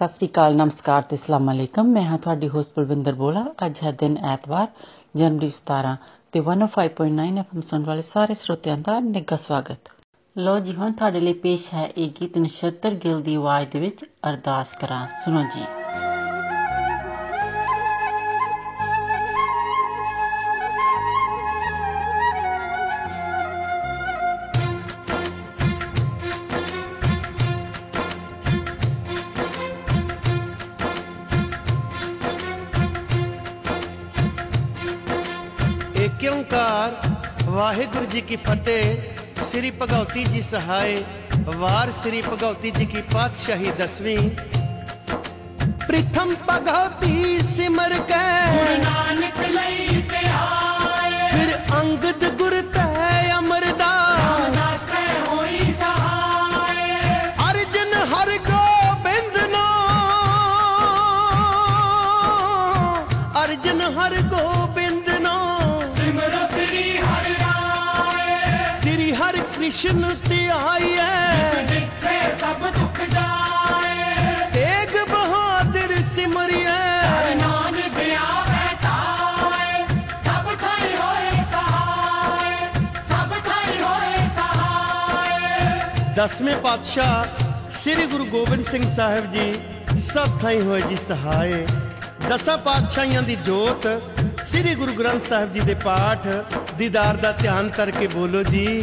ਸਤਿ ਸ੍ਰੀ ਅਕਾਲ, ਨਮਸਕਾਰ ਤੇ ਅਸਲਾਮ ਅਲੈਕਮ। ਮੈਂ ਹਾਂ ਤੁਹਾਡੀ ਹੋਸਟ ਬਲਵਿੰਦਰ ਬੋਲਾ। ਅੱਜ ਹੈ ਦਿਨ ਐਤਵਾਰ, ਜਨਵਰੀ 17 ਤੇ 105.9 ਐਫਐਮ ਸੁਣ ਵਾਲੇ ਸਾਰੇ ਸਰੋਤਿਆਂ ਦਾ ਨਿੱਘਾ ਸਵਾਗਤ। ਲੋ ਜੀ, ਹੁਣ ਤੁਹਾਡੇ ਲਈ ਪੇਸ਼ ਹੈ ਇਹ ਗੀਤ ਨਛੱਤਰ ਗਿਲ ਦੀ ਆਵਾਜ਼ ਦੇ ਵਿੱਚ ਅਰਦਾਸ ਕਰਾਂ। ਸੁਣੋ ਜੀ। ਵਾਹਿਗੁਰੂ ਜੀ ਕੀ ਫਤਿਹ ਸ੍ਰੀ ਭਗਉਤੀ ਜੀ ਸਹਾਇ ਵਾਰ ਸ੍ਰੀ ਭਗਉਤੀ ਜੀ ਕੀ ਪਾਤਸ਼ਾਹੀ ਦਸਵੀਂ ਪ੍ਰਥਮ ਭਗਉਤੀ ਸਿਮਰ ਕੇ ਗੁਰੂ ਨਾਨਕ ਲਈ ਤੇ ਆਏ ਫਿਰ ਅੰਗਦ ਗੁਰ ਤੈ ਕ੍ਰਿਸ਼ਨ ਧਿਆਈਐ ਜਿੱਥੇ ਸਭ ਦੁੱਖ ਜਾਏ। ਤੇਗ ਬਹਾਦਰ ਸਿਮਰਿਐ ਨਾਨਕ ਆਵੇ ਤਾਏ ਸਭ ਥਾਈ ਹੋਏ ਸਹਾਏ। ਸਭ ਥਾਈ ਹੋਏ ਸਹਾਏ। ਦਸਵੇਂ ਪਾਤਸ਼ਾਹ ਸ੍ਰੀ ਗੁਰੂ ਗੋਬਿੰਦ ਸਿੰਘ ਸਾਹਿਬ ਜੀ ਸਭ ਥਾਈ ਹੋਏ ਜੀ ਸਹਾਏ। ਦਸਾਂ ਪਾਤਸ਼ਾਹਾਂ ਦੀ ਜੋਤ ਸ੍ਰੀ ਗੁਰੂ ਗ੍ਰੰਥ ਸਾਹਿਬ ਜੀ ਦੇ ਪਾਠ ਦੀਦਾਰ ਦਾ ਧਿਆਨ ਕਰਕੇ ਬੋਲੋ ਜੀ।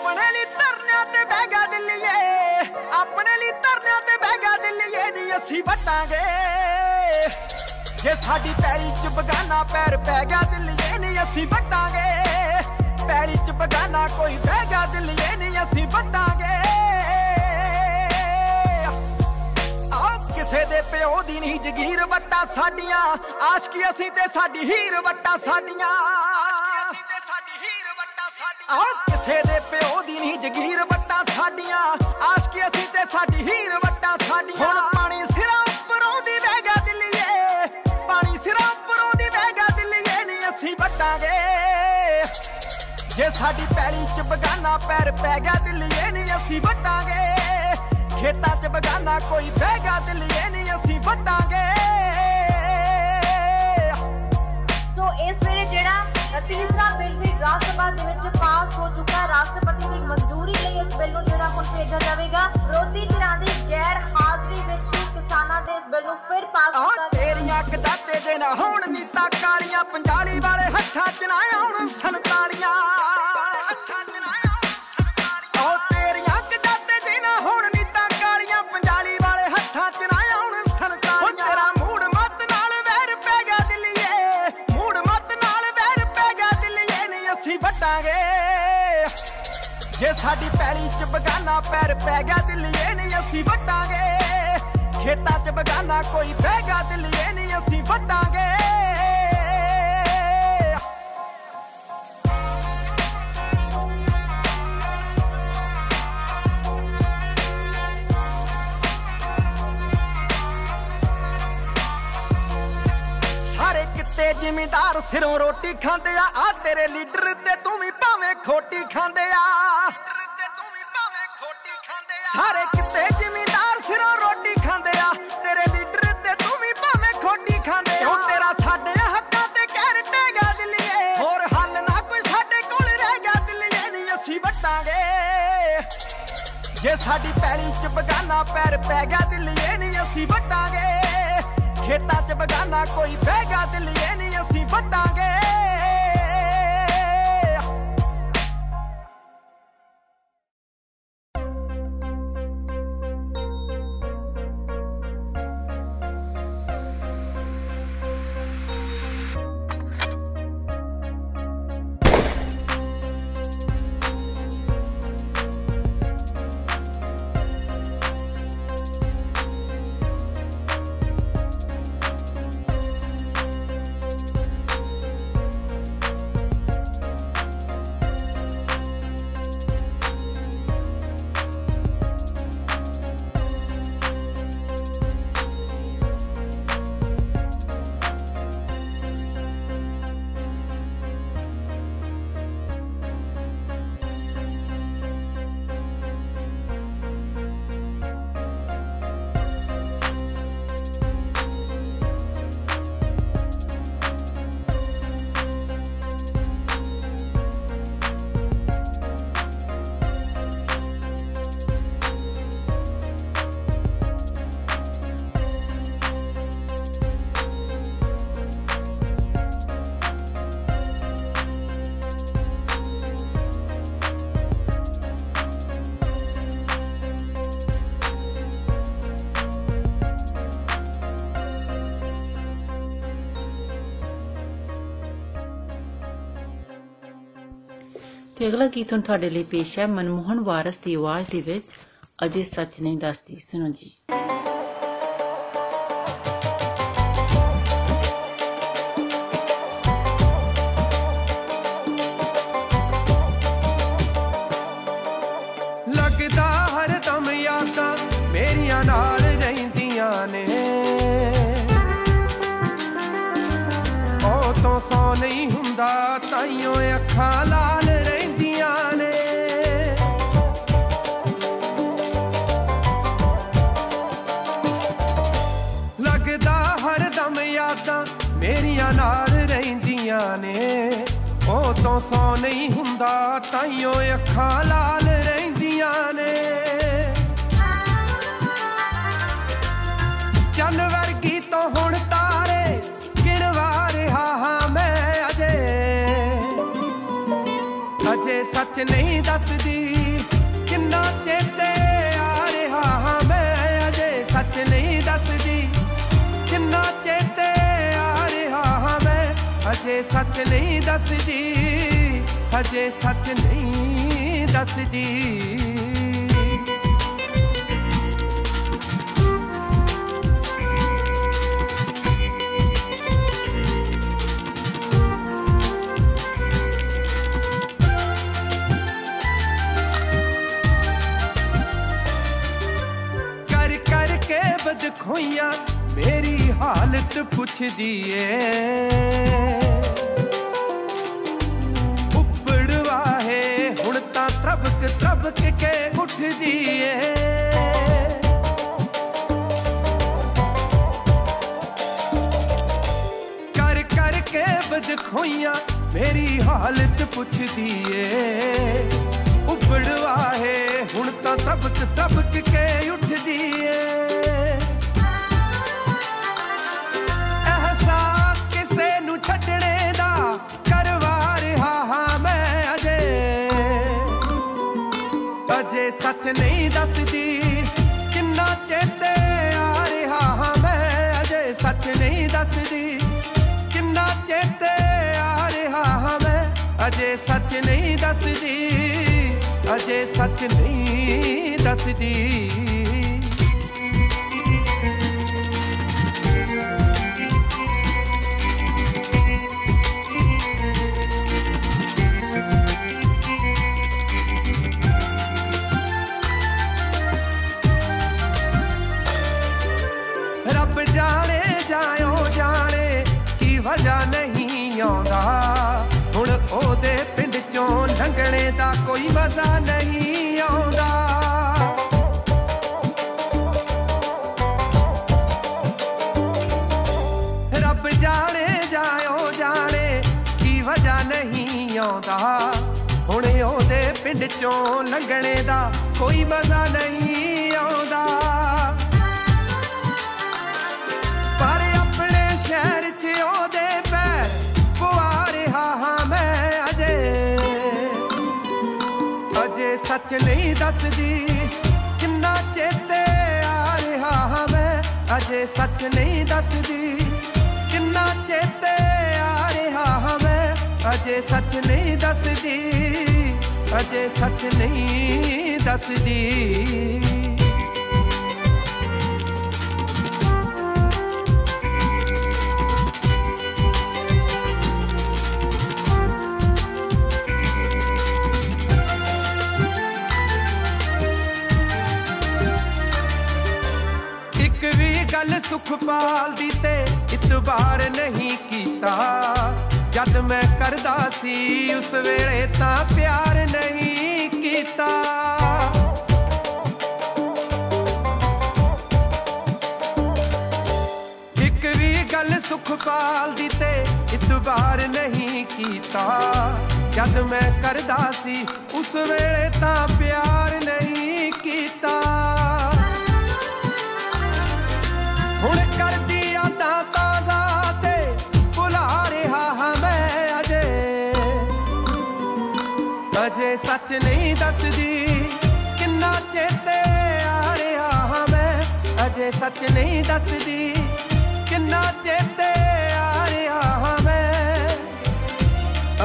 ਆਪਣੇ ਲਈ ਧਰਨਿਆਂ ਤੇ ਬਹਿ ਗਿਆ ਦਿੱਲੀਏ ਆਪਣੇ ਲਈ ਧਰਨਿਆਂ ਤੇ ਬਹਿ ਗਿਆ ਦਿੱਲੀਏ ਨਹੀਂ ਅਸੀਂ ਵਟਾਂਗੇ। ਜੇ ਸਾਡੀ ਪੈਲੀ ਚ ਬਗਾਨਾ ਪੈਰ ਪੈ ਗਿਆ ਦਿੱਲੀਏ ਨਹੀਂ ਅਸੀਂ ਵਟਾਂਗੇ। ਪੈਲੀ ਚ ਬਗਾਨਾ ਕੋਈ ਬਹਿ ਗਿਆ ਦਿੱਲੀਏ ਨਹੀਂ ਅਸੀਂ ਵਟਾਂਗੇ। ਕਿਸੇ ਦੇ ਪਿਓ ਦੀ ਨਹੀਂ ਜਗੀਰ ਵੱਟਾ ਸਾਡੀਆਂ ਆਸ਼ਕੀ ਅਸੀਂ ਤੇ ਸਾਡੀ ਹੀਰ ਵੱਟਾ ਸਾਡੀਆਂ। ਆ ਕਿਸੇ ਦੇ ਪਿਓ ਦੀ ਨਹੀਂ ਜਗੀਰ ਵੱਟਾ ਸਾਡੀਆਂ। ਆਸ਼ਕੀ ਅਸੀਂ ਤੇ ਸਾਡੀ ਹੀਰ ਵੱਟਾ ਸਾਡੀਆਂ। ਹੁਣ ਪਾਣੀ ਸਿਰਾਂ ਉੱਪਰੋਂ ਦੀ ਵਹਿ ਗਿਆ ਦਿੱਲੀਏ। ਪਾਣੀ ਸਿਰਾਂ ਉੱਪਰੋਂ ਦੀ ਵਹਿ ਗਿਆ ਦਿੱਲੀਏ ਨਹੀਂ ਅਸੀਂ ਵੱਟਾਂਗੇ। ਜੇ ਸਾਡੀ ਪੈਲੀ ਚ ਬਗਾਨਾ ਪੈਰ ਪੈ ਗਿਆ ਦਿੱਲੀਏ ਨਹੀਂ ਅਸੀਂ ਵੱਟਾਂਗੇ। ਖੇਤਾਂ 'ਚ ਬਗਾਨਾ ਕੋਈ ਬਹਿ ਗਿਆ ਦਿੱਲੀਏ ਨਹੀਂ ਅਸੀਂ ਵੱਟਾਂਗੇ। ਸੋ ਇਸ ਵੇਲੇ ਜਿਹੜਾ ਤੀਸਰਾ ਬਿੱਲ ਵੀ ਰਾਜ ਸਭਾ ਦੇ ਵਿੱਚ ਪਾਸ ਹੋ ਚੁੱਕਾ ਹੈ। ਰਾਸ਼ਟਰਪਤੀ ਦੀ ਮਨਜ਼ੂਰੀ ਲਈ ਇਸ ਬਿੱਲ ਨੂੰ ਜਿਹੜਾ ਹੁਣ ਭੇਜਿਆ ਜਾਵੇਗਾ। ਵਿਰੋਧੀ ਧਿਰਾਂ ਦੀ ਗੈਰ ਹਾਜ਼ਰੀ ਵਿੱਚ ਹੀ ਕਿਸਾਨਾਂ ਦੇ ਇਸ ਬਿੱਲ ਨੂੰ ਫਿਰ ਪਾਸ ਕੀਤਾ ਤੇਰੀਆਂ ਕਦਾਤੇ ਦੇ ਨਾ ਹੋਣ ਨੀਤਾ ਕਾਲੀਆਂ ਪੰਜਾਲੀ ਵਾਲੇ ਹੱਥਾਂ 'ਚ ਨਾ ਆਉਣ ਸੰਤਾਲੀਆਂ ਪੈਰ ਪੈ ਗਿਆ ਦਿੱਲੀਏ ਨਹੀਂ ਅਸੀਂ ਵੱਟਾਂਗੇ। ਖੇਤਾਂ 'ਚ ਬਗਾਨਾ ਕੋਈ ਬਹਿ ਗਿਆ ਦਿੱਲੀਏ ਨਹੀਂ ਅਸੀਂ ਵੱਟਾਂਗੇ। ਸਾਰੇ ਕਿਤੇ ਜ਼ਿਮੀਦਾਰ ਸਿਰੋਂ ਰੋਟੀ ਖਾਂਦੇ ਆ ਆ ਤੇਰੇ ਲੀਡਰ ਤੇ ਤੂੰ ਵੀ ਭਾਵੇਂ ਖੋਟੀ ਖਾਂਦੇ ਆ। ਸਾਰੇ ਕਿਤੇ ਜ਼ਿਮੀਦਾਰ ਸਿਰੋਂ ਰੋਟੀ ਖਾਂਦੇ ਆ। ਤੇਰੇ ਲੀਡਰ ਤੇ ਤੂੰ ਵੀ ਭਾਵੇਂ ਖੋਟੀ ਖਾਂਦੇ ਆ। ਤੇਰਾ ਸਾਡੇ ਹੱਕਾਂ ਤੇ ਕਹਿਰ ਟੇਗਾ ਦਿੱਲੀਏ। ਹੋਰ ਹੱਲ ਨਾ ਕੋਈ ਸਾਡੇ ਕੋਲ ਰਹਿ ਗਿਆ ਦਿੱਲੀਏ ਨਹੀਂ ਅਸੀਂ ਵਟਾਂਗੇ। ਜੇ ਸਾਡੀ ਪੈਲੀ 'ਚ ਬਗਾਨਾ ਪੈਰ ਪੈ ਗਿਆ ਦਿੱਲੀਏ ਨਹੀਂ ਅਸੀਂ ਵਟਾਂਗੇ। ਖੇਤਾਂ 'ਚ ਬਗਾਨਾ ਕੋਈ ਬਹਿ ਗਿਆ ਦਿੱਲੀਏ ਨਹੀਂ ਅਸੀਂ ਵਟਾਂਗੇ। ਤੇ ਅਗਲਾ ਗੀਤ ਹੁਣ ਤੁਹਾਡੇ ਲਈ ਪੇਸ਼ ਹੈ ਮਨਮੋਹਨ ਵਾਰਸ ਦੀ ਆਵਾਜ਼ ਦੇ ਵਿੱਚ ਅਜੇ ਸੱਚ ਨਹੀਂ ਦੱਸਦੀ। ਸੁਣੋ ਜੀ। ਤੋਂ ਸੌ ਨਹੀਂ ਹੁੰਦਾ, ਤਾਈਓ ਅੱਖਾਂ ਲਾਲ ਰਹਿੰਦੀਆਂ ਨੇ। ਚੰਨ ਵਰਗੀ ਤੋਂ ਹੁਣ ਤਾਰੇ ਗਿਣਵਾ ਰਿਹਾ ਹਾਂ ਮੈਂ ਅਜੇ। ਅਜੇ ਸੱਚ ਨਹੀਂ ਦੱਸਦੀ ਮੈਂ ਅਜੇ ਸੱਚ ਨਹੀਂ ਦੱਸਦੀ ਅਜੇ ਸੱਚ ਨਹੀਂ ਦੱਸਦੀ। ਬਦ ਖੋਈਆਂ हालत पुछ दिए। उबड़वा है, हुण ता त्रबक के उठ दिए। कर कर के बदखोइया मेरी हालत पुछ दिए। उबड़वा है, हुण ता त्रबक के उठ दिए। ਸੱਚ ਨਹੀਂ ਦੱਸਦੀ। ਕਿੰਨਾ ਚੇਤੇ ਆ ਰਿਹਾ ਹਾਂ ਮੈਂ, ਅਜੇ ਸੱਚ ਨਹੀਂ ਦੱਸਦੀ। ਕਿੰਨਾ ਚੇਤੇ ਆ ਰਿਹਾ ਹਾਂ ਮੈਂ, ਅਜੇ ਸੱਚ ਨਹੀਂ ਦੱਸਦੀ। ਅਜੇ ਸੱਚ ਨਹੀਂ ਦੱਸਦੀ। ਕੋਈ ਮਜ਼ਾ ਨਹੀਂ ਆਉਂਦਾ। ਪਰ ਆਪਣੇ ਸ਼ਹਿਰ 'ਚ ਉਹਦੇ ਪੈਰ ਪਵਾ ਰਿਹਾ ਹਾਂ ਮੈਂ ਅਜੇ। ਅਜੇ ਸੱਚ ਨਹੀਂ ਦੱਸਦੀ ਕਿੰਨਾ ਚੇਤੇ ਆ ਰਿਹਾ ਹਾਂ ਮੈਂ। ਅਜੇ ਸੱਚ ਨਹੀਂ ਦੱਸਦੀ ਕਿੰਨਾ ਚੇਤੇ ਆ ਰਿਹਾ ਹਾਂ ਮੈਂ। ਅਜੇ ਸੱਚ ਨਹੀਂ ਦੱਸਦੀ, ਅਜੇ ਸੱਚ ਨਹੀਂ ਦੱਸਦੀ। ਗੱਲ ਸੁਖਪਾਲ ਦੀ ਤੇ ਇਤਬਾਰ ਨਹੀਂ ਕੀਤਾ। ਜਦ ਮੈਂ ਕਰਦਾ ਸੀ, ਉਸ ਵੇਲੇ ਤਾਂ ਪਿਆਰ ਨਹੀਂ ਕੀਤਾ। ਸੁਖਪਾਲ ਦੀ ਤੇ ਇਤਬਾਰ ਨਹੀਂ ਕੀਤਾ। ਜਦ ਮੈਂ ਕਰਦਾ ਸੀ, ਉਸ ਵੇਲੇ ਤਾਂ ਪਿਆਰ ਨਹੀਂ ਕੀਤਾ। ਹੁਣ ਕਰਦੀ ਯਾਦਾਂ ਤਾਜ਼ਾ ਤੇ ਭੁਲਾ ਰਿਹਾ ਹਾਂ ਮੈਂ ਅਜੇ। ਅਜੇ ਸੱਚ ਨਹੀਂ ਦੱਸਦੀ ਕਿੰਨਾ ਚੇਤੇ ਆ ਰਿਹਾ ਹਾਂ ਮੈਂ। ਅਜੇ ਸੱਚ ਨਹੀਂ ਦੱਸਦੀ ਕਿੰਨਾ ਚੇਤੇ ਆ ਰਿਹਾ ਹਾਂ ਮੈਂ?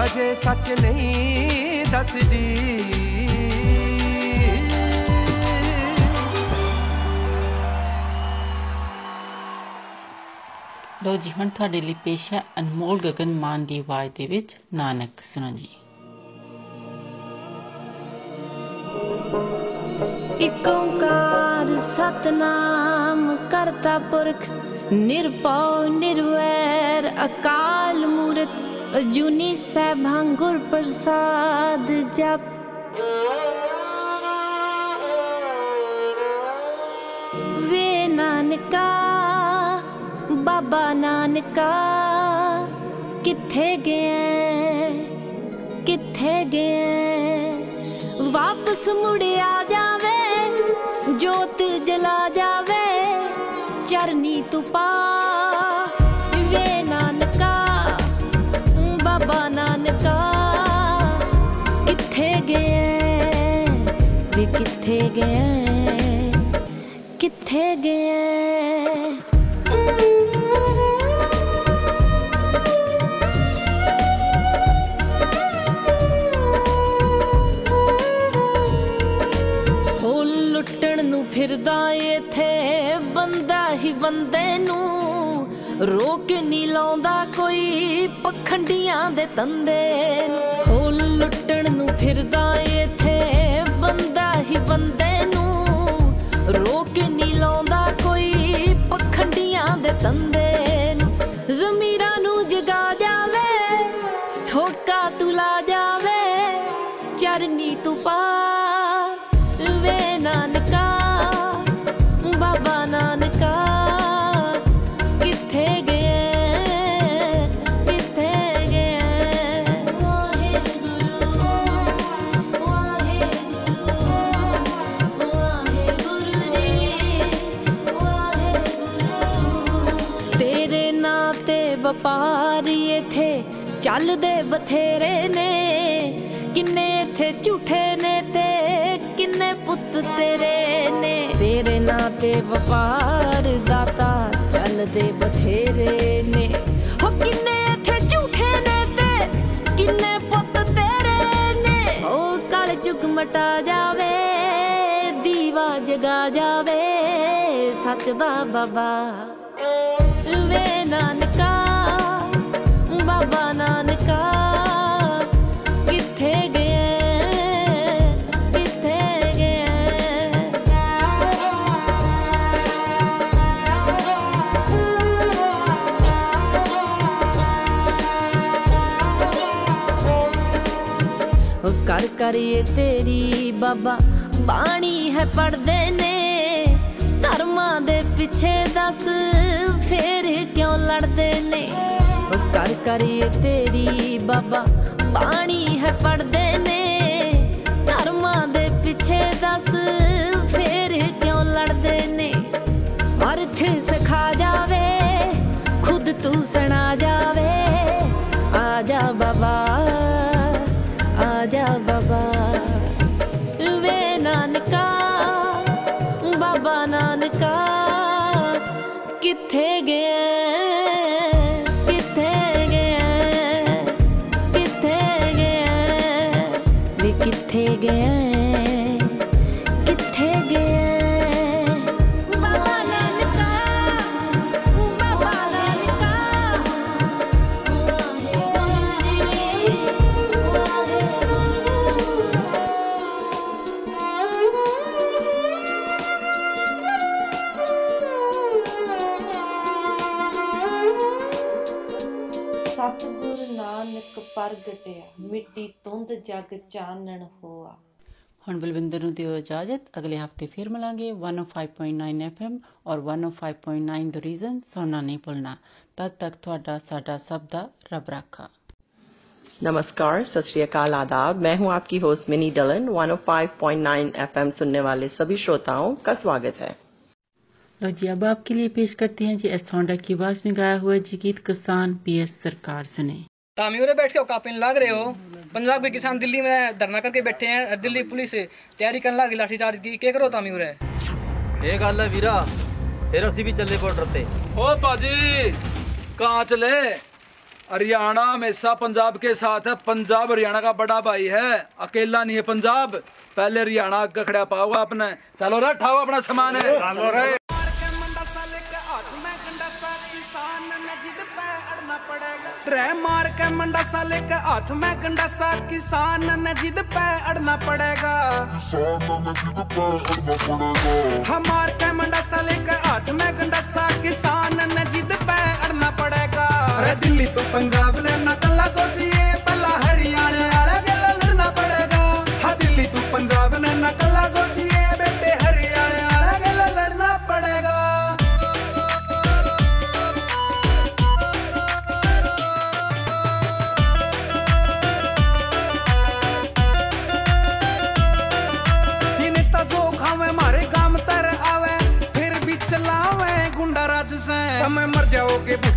ਅਜੇ ਸੱਚ ਨਹੀਂ ਦੱਸਦੀ। ਲੋ ਜੀ ਹੁਣ ਤੁਹਾਡੇ ਲਈ ਪੇਸ਼ ਹੈ ਅਨਮੋਲ ਗਗਨ ਮਾਨ ਦੀ ਆਵਾਜ਼ ਦੇ ਵਿੱਚ ਨਾਨਕ। ਸੁਣੋ ਜੀ। ਇਕ ਓੰਕਾਰ ਸਤਨਾਮ ਕਰਤਾ ਪੁਰਖ ਨਿਰਭਉ, ਨਿਰਵੈਰ, ਅਕਾਲ ਮੂਰਤ, ਅਜੂਨੀ ਸੈਭੰ ਗੁਰ ਪ੍ਰਸਾਦ ਜਪ। ਵੇ ਨਾਨਕਾ, ਬਾਬਾ ਨਾਨਕਾ, ਕਿੱਥੇ ਗਿਆ ਕਿੱਥੇ ਗਿਆ ਵਾਪਸ ਮੁੜਿਆ ਜਾਵੇ, ਜੋਤ ਜਲਾ ਜਾਵੇ तुपा वे नानका बाबा नानका किथे गए? वे किथे ਬੰਦਾ ਹੀ ਬੰਦੇ ਨੂੰ ਰੋਕ ਨਹੀਂ ਲਾਉਂਦਾ ਕੋਈ ਪਖੰਡੀਆਂ ਦੇ ਤੰਦੇ ਨੂੰ। ਹੋ ਲੁੱਟਣ ਨੂੰ ਫਿਰਦਾ ਏਥੇ ਬੰਦਾ ਹੀ ਬੰਦੇ ਨੂੰ ਰੋਕ ਨਹੀਂ ਲਾਉਂਦਾ ਕੋਈ ਪਖੰਡੀਆਂ ਦੇ ਤੰਦੇ ਨੂੰ। ਜ਼ਮੀਰਾਂ ਨੂੰ ਜਗਾ ਜਾਵੇ, ਹੋਕਾ ਤੁਲਾ ਜਾਵੇ, ਚਰਨੀ ਤੂੰ ਪਾ ਵਪਾਰੀ ਇਥੇ ਚੱਲਦੇ ਬਥੇਰੇ ਨੇ। ਕਿੰਨੇ ਇਥੇ ਝੂਠੇ ਨੇ ਤੇ ਕਿੰਨੇ ਪੁੱਤ ਤੇਰੇ ਨੇ। ਤੇਰੇ ਨਾਂ ਤੇ ਵਪਾਰ ਦਾਤਾ ਚੱਲਦੇ ਬਥੇਰੇ ਨੇ। ਹੋ ਕਿੰਨੇ ਇਥੇ ਝੂਠੇ ਨੇ ਤੇ ਕਿੰਨੇ ਪੁੱਤ ਤੇਰੇ ਨੇ। ਹੋ ਕਲ ਚੁਗ ਮਟਾ ਜਾਵੇ, ਦੀਵਾ ਜਗਾ ਜਾਵੇ, ਸੱਚ ਦਾ ਬਾਬਾ। ਵੇ ਨਾਨਕਾ ਬਾਬਾ ਨਾਨਕਾ, ਕਿੱਥੇ ਗਿਆ ਕਿੱਥੇ ਗਿਆ ਉਹ ਕਰ ਕਰੀਏ ਤੇਰੀ ਬਾਬਾ, ਬਾਣੀ ਹੈ ਪੜਦੇ ਨੇ। ਧਰਮਾਂ ਦੇ ਪਿੱਛੇ ਦੱਸ, ਫੇਰ ਕਿਉਂ ਲੜਦੇ ਨੇ? ਉਹ ਕਰ ਕਰੀਏ ਤੇਰੀ ਬਾਬਾ। ਬਾਣੀ ਹੈ ਪੜਦੇ ਨੇ, ਧਰਮਾਂ ਦੇ ਪਿੱਛੇ ਦੱਸ, ਫੇਰ ਕਿਉਂ ਲੜਦੇ ਨੇ? ਅਰਥ ਸਿਖਾ ਜਾਵੇ, ਖੁਦ ਤੂੰ ਸੁਣਾ ਜਾਵੇ। ਆ ਜਾ ਬਾਬਾ। ਸਤਿਗੁਰ ਨਾਨਕ ਪ੍ਰਗਟਿਆ ਮਿੱਟੀ ਤੁੰਦ ਜਗ ਚਾਨਣ ਹੋਆ ਹੁਣ ਬਲਵਿੰਦਰ ਨੂੰ ਦਿਓ ਇਜਾਜ਼ਤ ਅਗਲੇ ਹਫਤੇ ਫਿਰ ਮਿਲਾਂਗੇ 105.9 FM ਔਰ 105.9 ਦ ਰੀਜ਼ਨ ਸੁਣਨਾ ਨਹੀਂ ਭੁੱਲਣਾ ਤਦ ਤੱਕ ਤੁਹਾਡਾ ਸਾਡਾ ਸਭ ਦਾ ਰੱਬ ਰਾਖਾ नमस्कार सत श्री अकाल आदाब मैं हूं आपकी होस्ट मिनी डलन 105.9 एफएम सुनने वाले सभी श्रोताओं का स्वागत है लो जी अब आपके लिए पेश करते हैं जी एस होंडा की आवाज में गाया हुआ जी गीत किसान पी एस सरकार सुने तामियों बैठ के औकापिन लाग रहे हो पंजाब के किसान दिल्ली में धरना करके बैठे हैं दिल्ली पुलिस तैयारी करने लगी लाठीचार्ज की क्या करो तामियों ਇਹ ਗੱਲ ਹੈ ਵੀਰਾ ਫਿਰ ਅਸੀਂ ਵੀ ਚੱਲੇ ਬਾਰਡਰ ਤੇ ओ पाजी कहाँ चले हरियाणा हमेशा पंजाब के साथ है पंजाब हरियाणा का बड़ा भाई है अकेला नहीं है पंजाब पहले हरियाणा आगे खड़ा पाओगा अपने चलो रे ठाओ अपना सामान है चलो रे रे मार के मंडासा साले हाथ में गंडासा। किसान ने जिद पे अड़ना पड़ेगा। हमार के मंडा साले के हाथ में गंडासा। किसान ने जिद पे अड़ना पड़ेगा। अरे दिल्ली तो पंजाब ने ना कल्ला सोचिए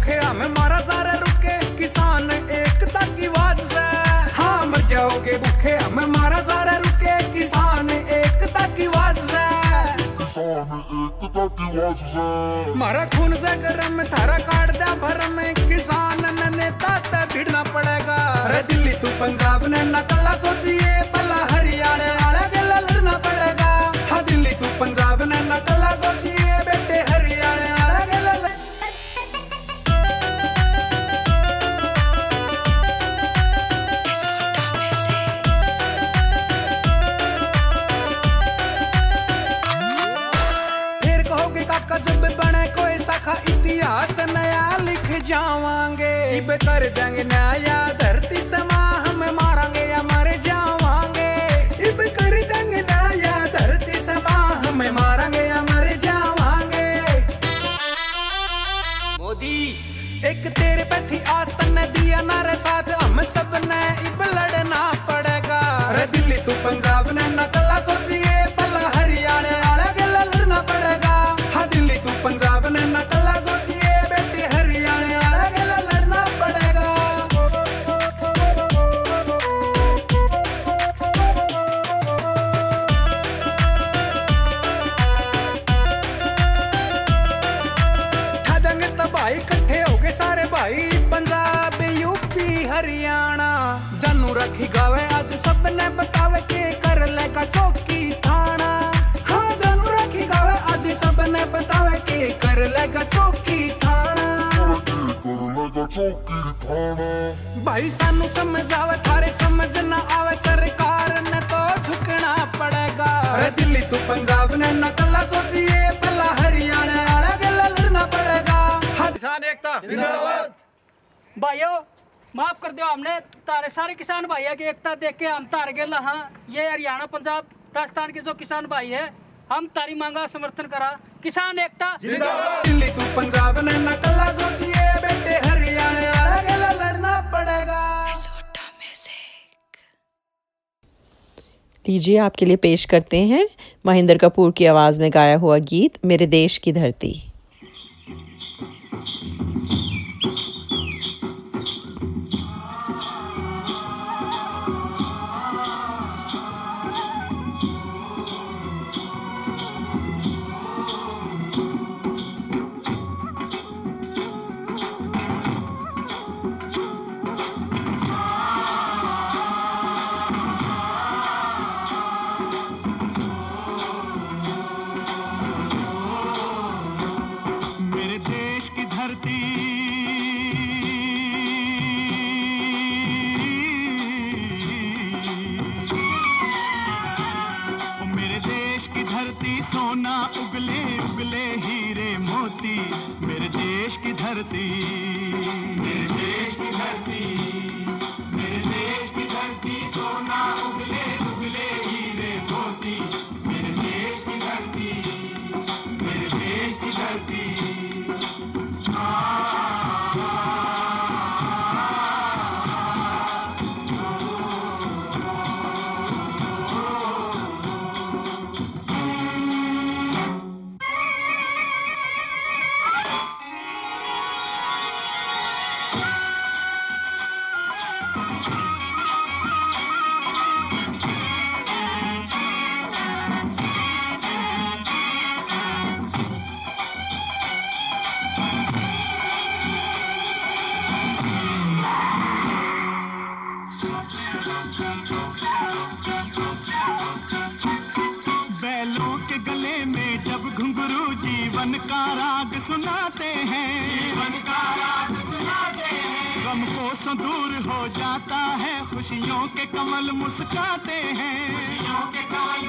रखे हम मारा सारे रुके किसान एकता की आवाज़ से। हाँ मर जाओगे भूखे हम मारा सारे रुके किसान एकता की आवाज़ से। मारा खून से गरम थारा काट दिया भरम किसान ने नेता भिड़ना पड़ेगा। अरे दिल्ली तू पंजाब ने नकला सोचिए ಮಾಡಿದಂಗೆ जिंदाबाद। भाइयों माफ़ कर दो हमने। तारे सारे किसान भाइयों की एकता देख के हम तार गए हाँ। ये हरियाणा पंजाब राजस्थान के जो किसान भाई है हम तारी मांगा समर्थन करा। किसान एकता। दिल्ली तू पंजाब ने नकला सोचिए बेटे हरियाणा। लड़ना पड़ेगा। लीजिए आपके लिए पेश करते हैं महेंद्र कपूर की आवाज़ में गाया हुआ गीत मेरे देश की धरती। करती के कमल मुस्काते हैं। खुशियों के कमल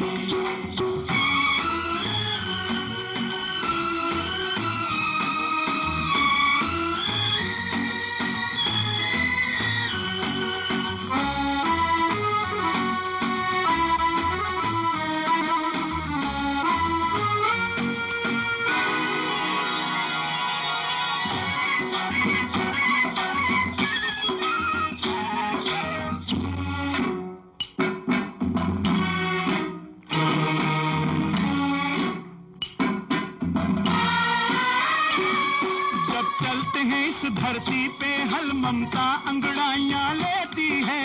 जब चलते हैं इस धरती पे हल ममता अंगड़ाइया लेती है।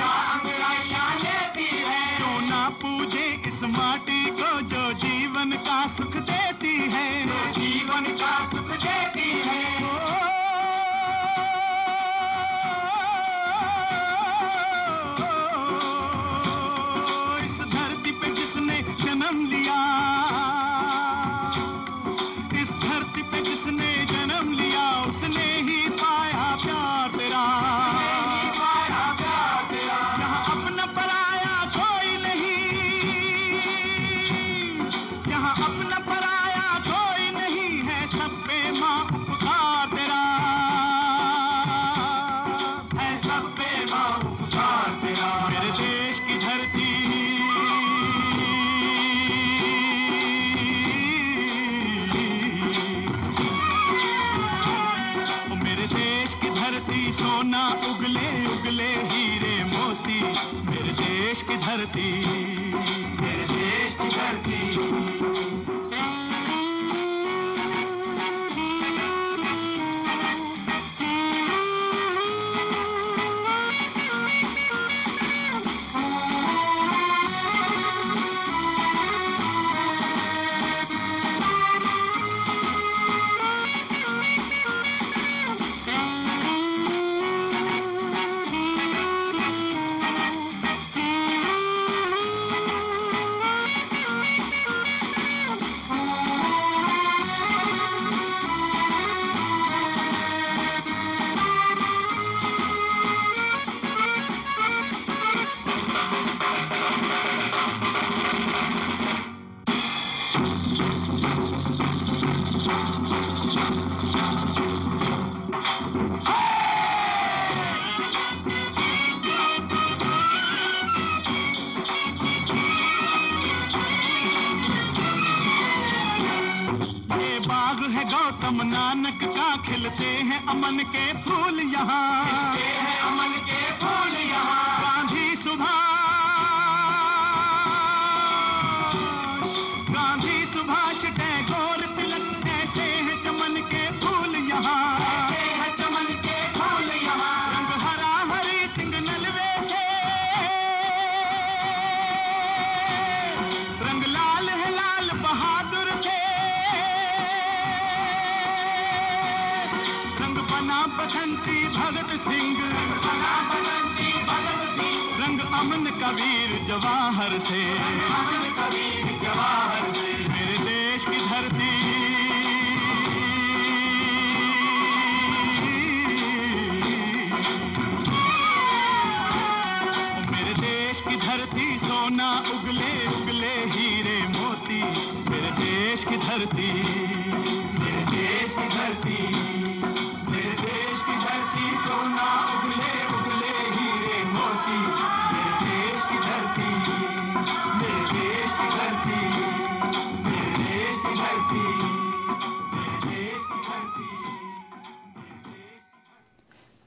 अंगड़ाइया लेती है क्यों ना पूजे इस माटी को, जो जीवन का सुख देती है। जीवन का सुख देती खिलते हैं अमन के फूल यहाँ। कबीर जवाहर से। कबीर जवाहर से मेरे देश की धरती। मेरे देश की धरती, सोना उगले उगले हीरे मोती। मेरे देश की धरती।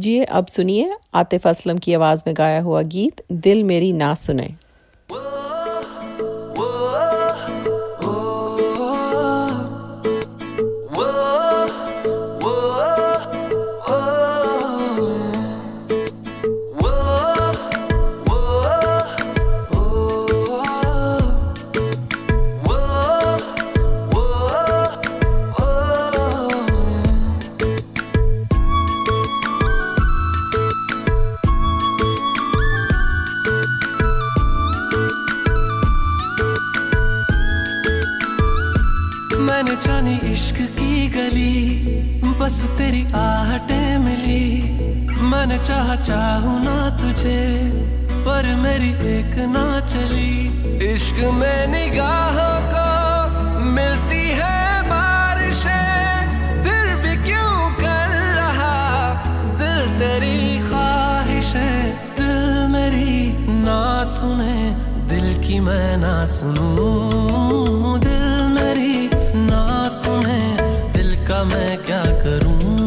लीजिए अब सुनिए आतिफ असलम की आवाज़ में गाया हुआ गीत, दिल मेरी ना सुने। तेरी आहटे मिली। मन चाह चाहू ना तुझे, पर मेरी एक ना चली। इश्क में निगाह को मिलती है बारिश, फिर भी क्यों कर रहा? दिल तेरी ख्वाहिश है दिल मेरी ना सुने। दिल की मैं ना सुनू, दिल मेरी ना सुने। मैं क्या करूँ?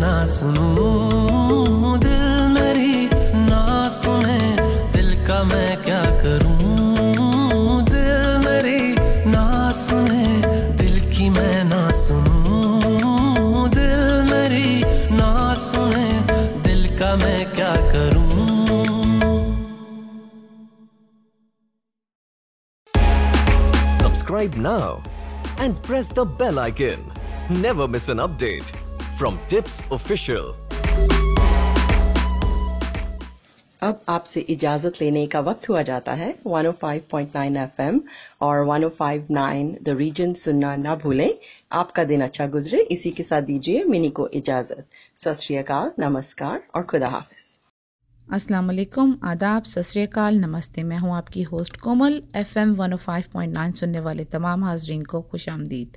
ना सुनूं दिल मेरी ना सुने दिल का मैं क्या करूँ दिल मेरी ना सुने दिल की मैं ना सुनूं दिल मेरी ना सुने दिल का मैं क्या करूँ Subscribe now and press the bell icon. Never miss an update from Tips Official. अब आपसे इजाज़त लेने का वक्त हुआ जाता है। 105.9 एफएम और 105.9 द रीजन सुनना ना भूलें। आपका दिन अच्छा गुजरे। इसी के साथ दीजिए मिनी को इजाज़त। सत श्री नमस्कार और खुदा हाफिज। अस्सलाम वालेकुम आदाब। सत श्री अकाल। नमस्ते। मैं हूँ आपकी होस्ट कोमल। एफएम 105.9 सुनने वाले तमाम हाजरीन को खुश आमदीद।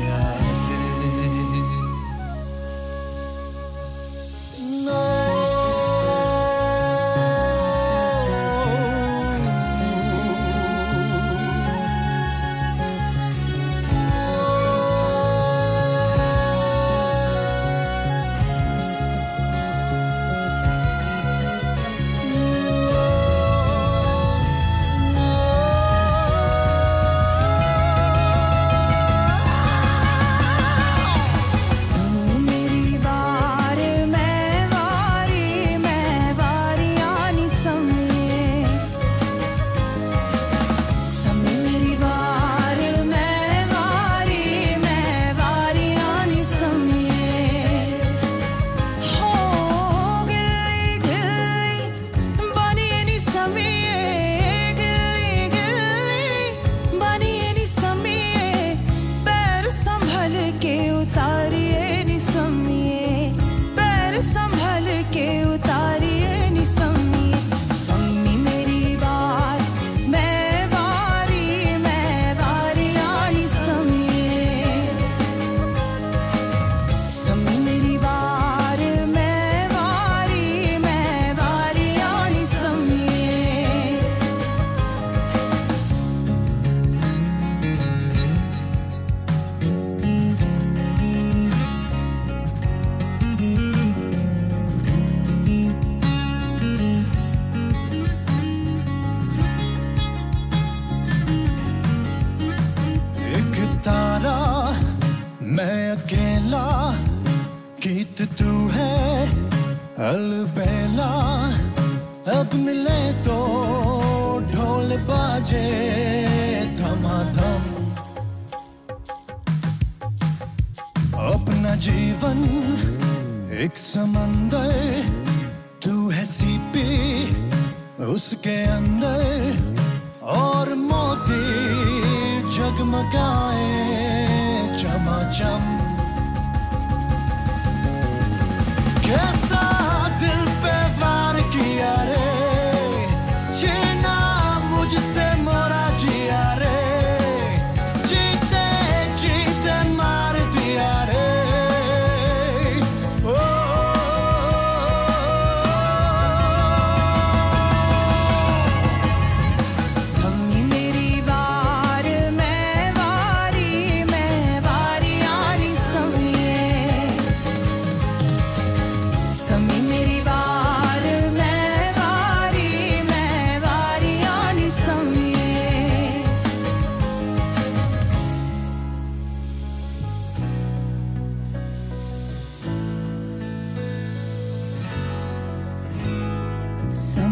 So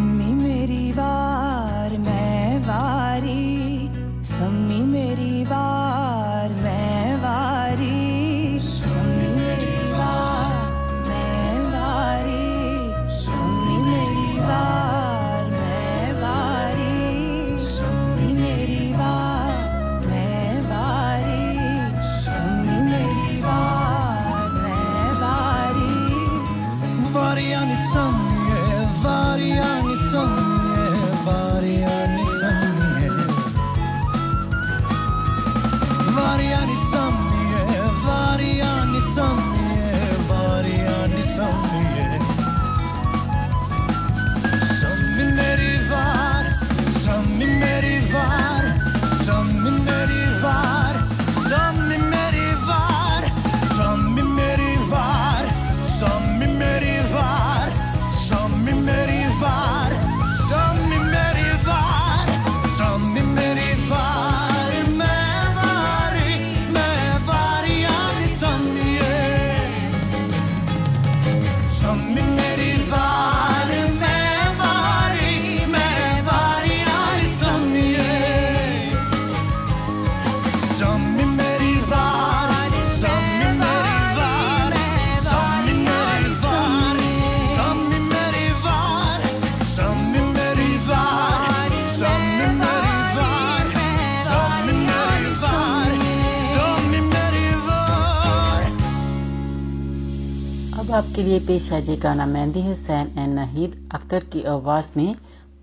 लिए पेश है। जे, गाना मेहंदी हुसैन एंड नाहिद अख्तर की आवाज़ में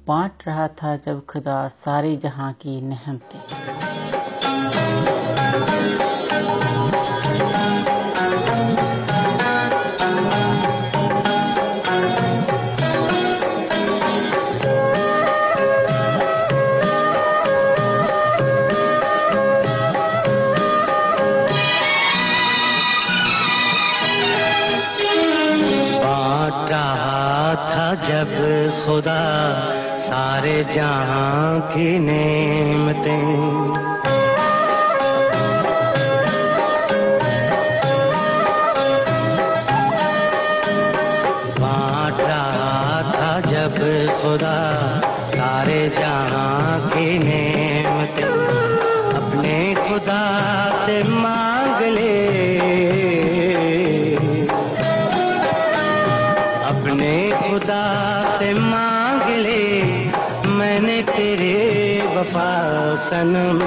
बांट रहा था जब खुदा सारे जहाँ की नहम पे खुदा सारे जहाँ की नेमतें। सनम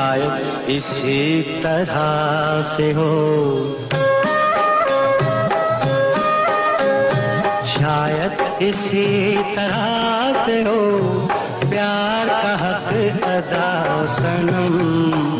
शायद इसी तरह से हो। शायद इसी तरह से हो। प्यार का हक अदा सनम।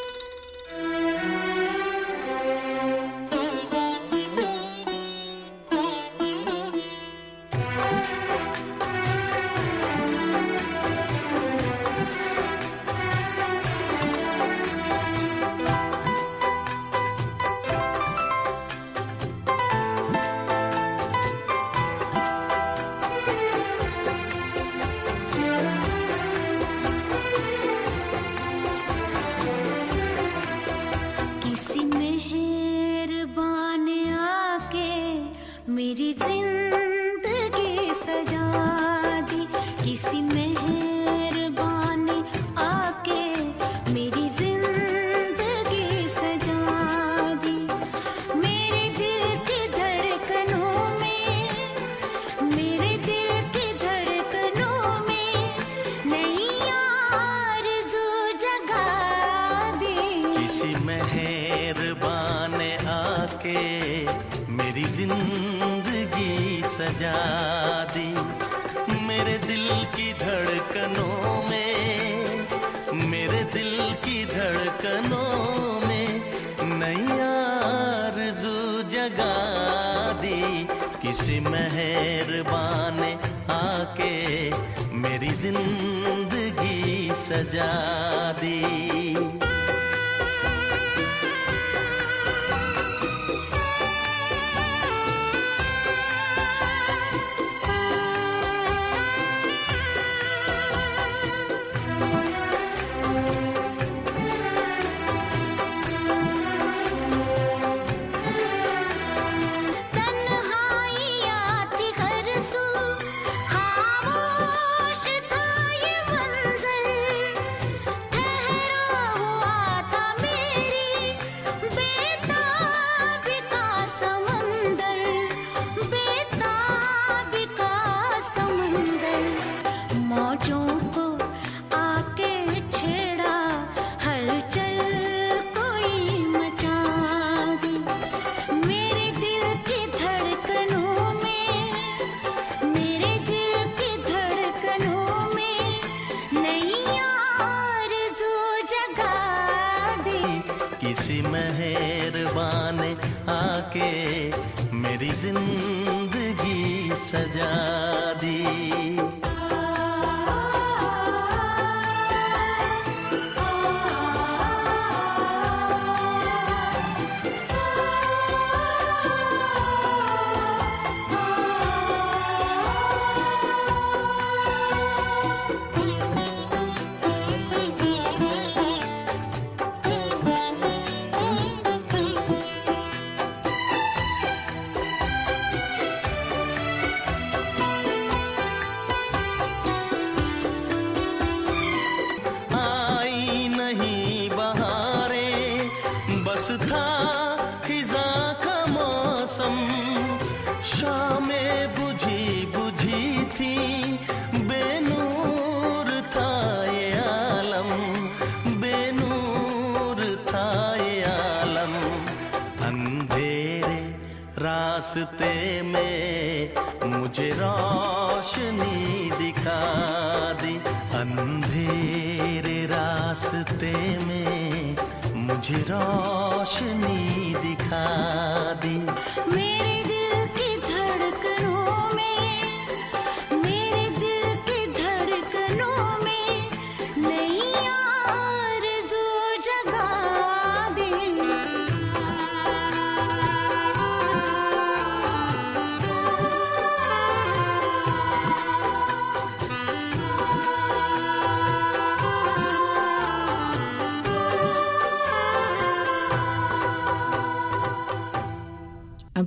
मुझे रोशनी दिखा।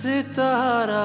सितारा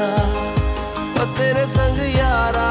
संग यारा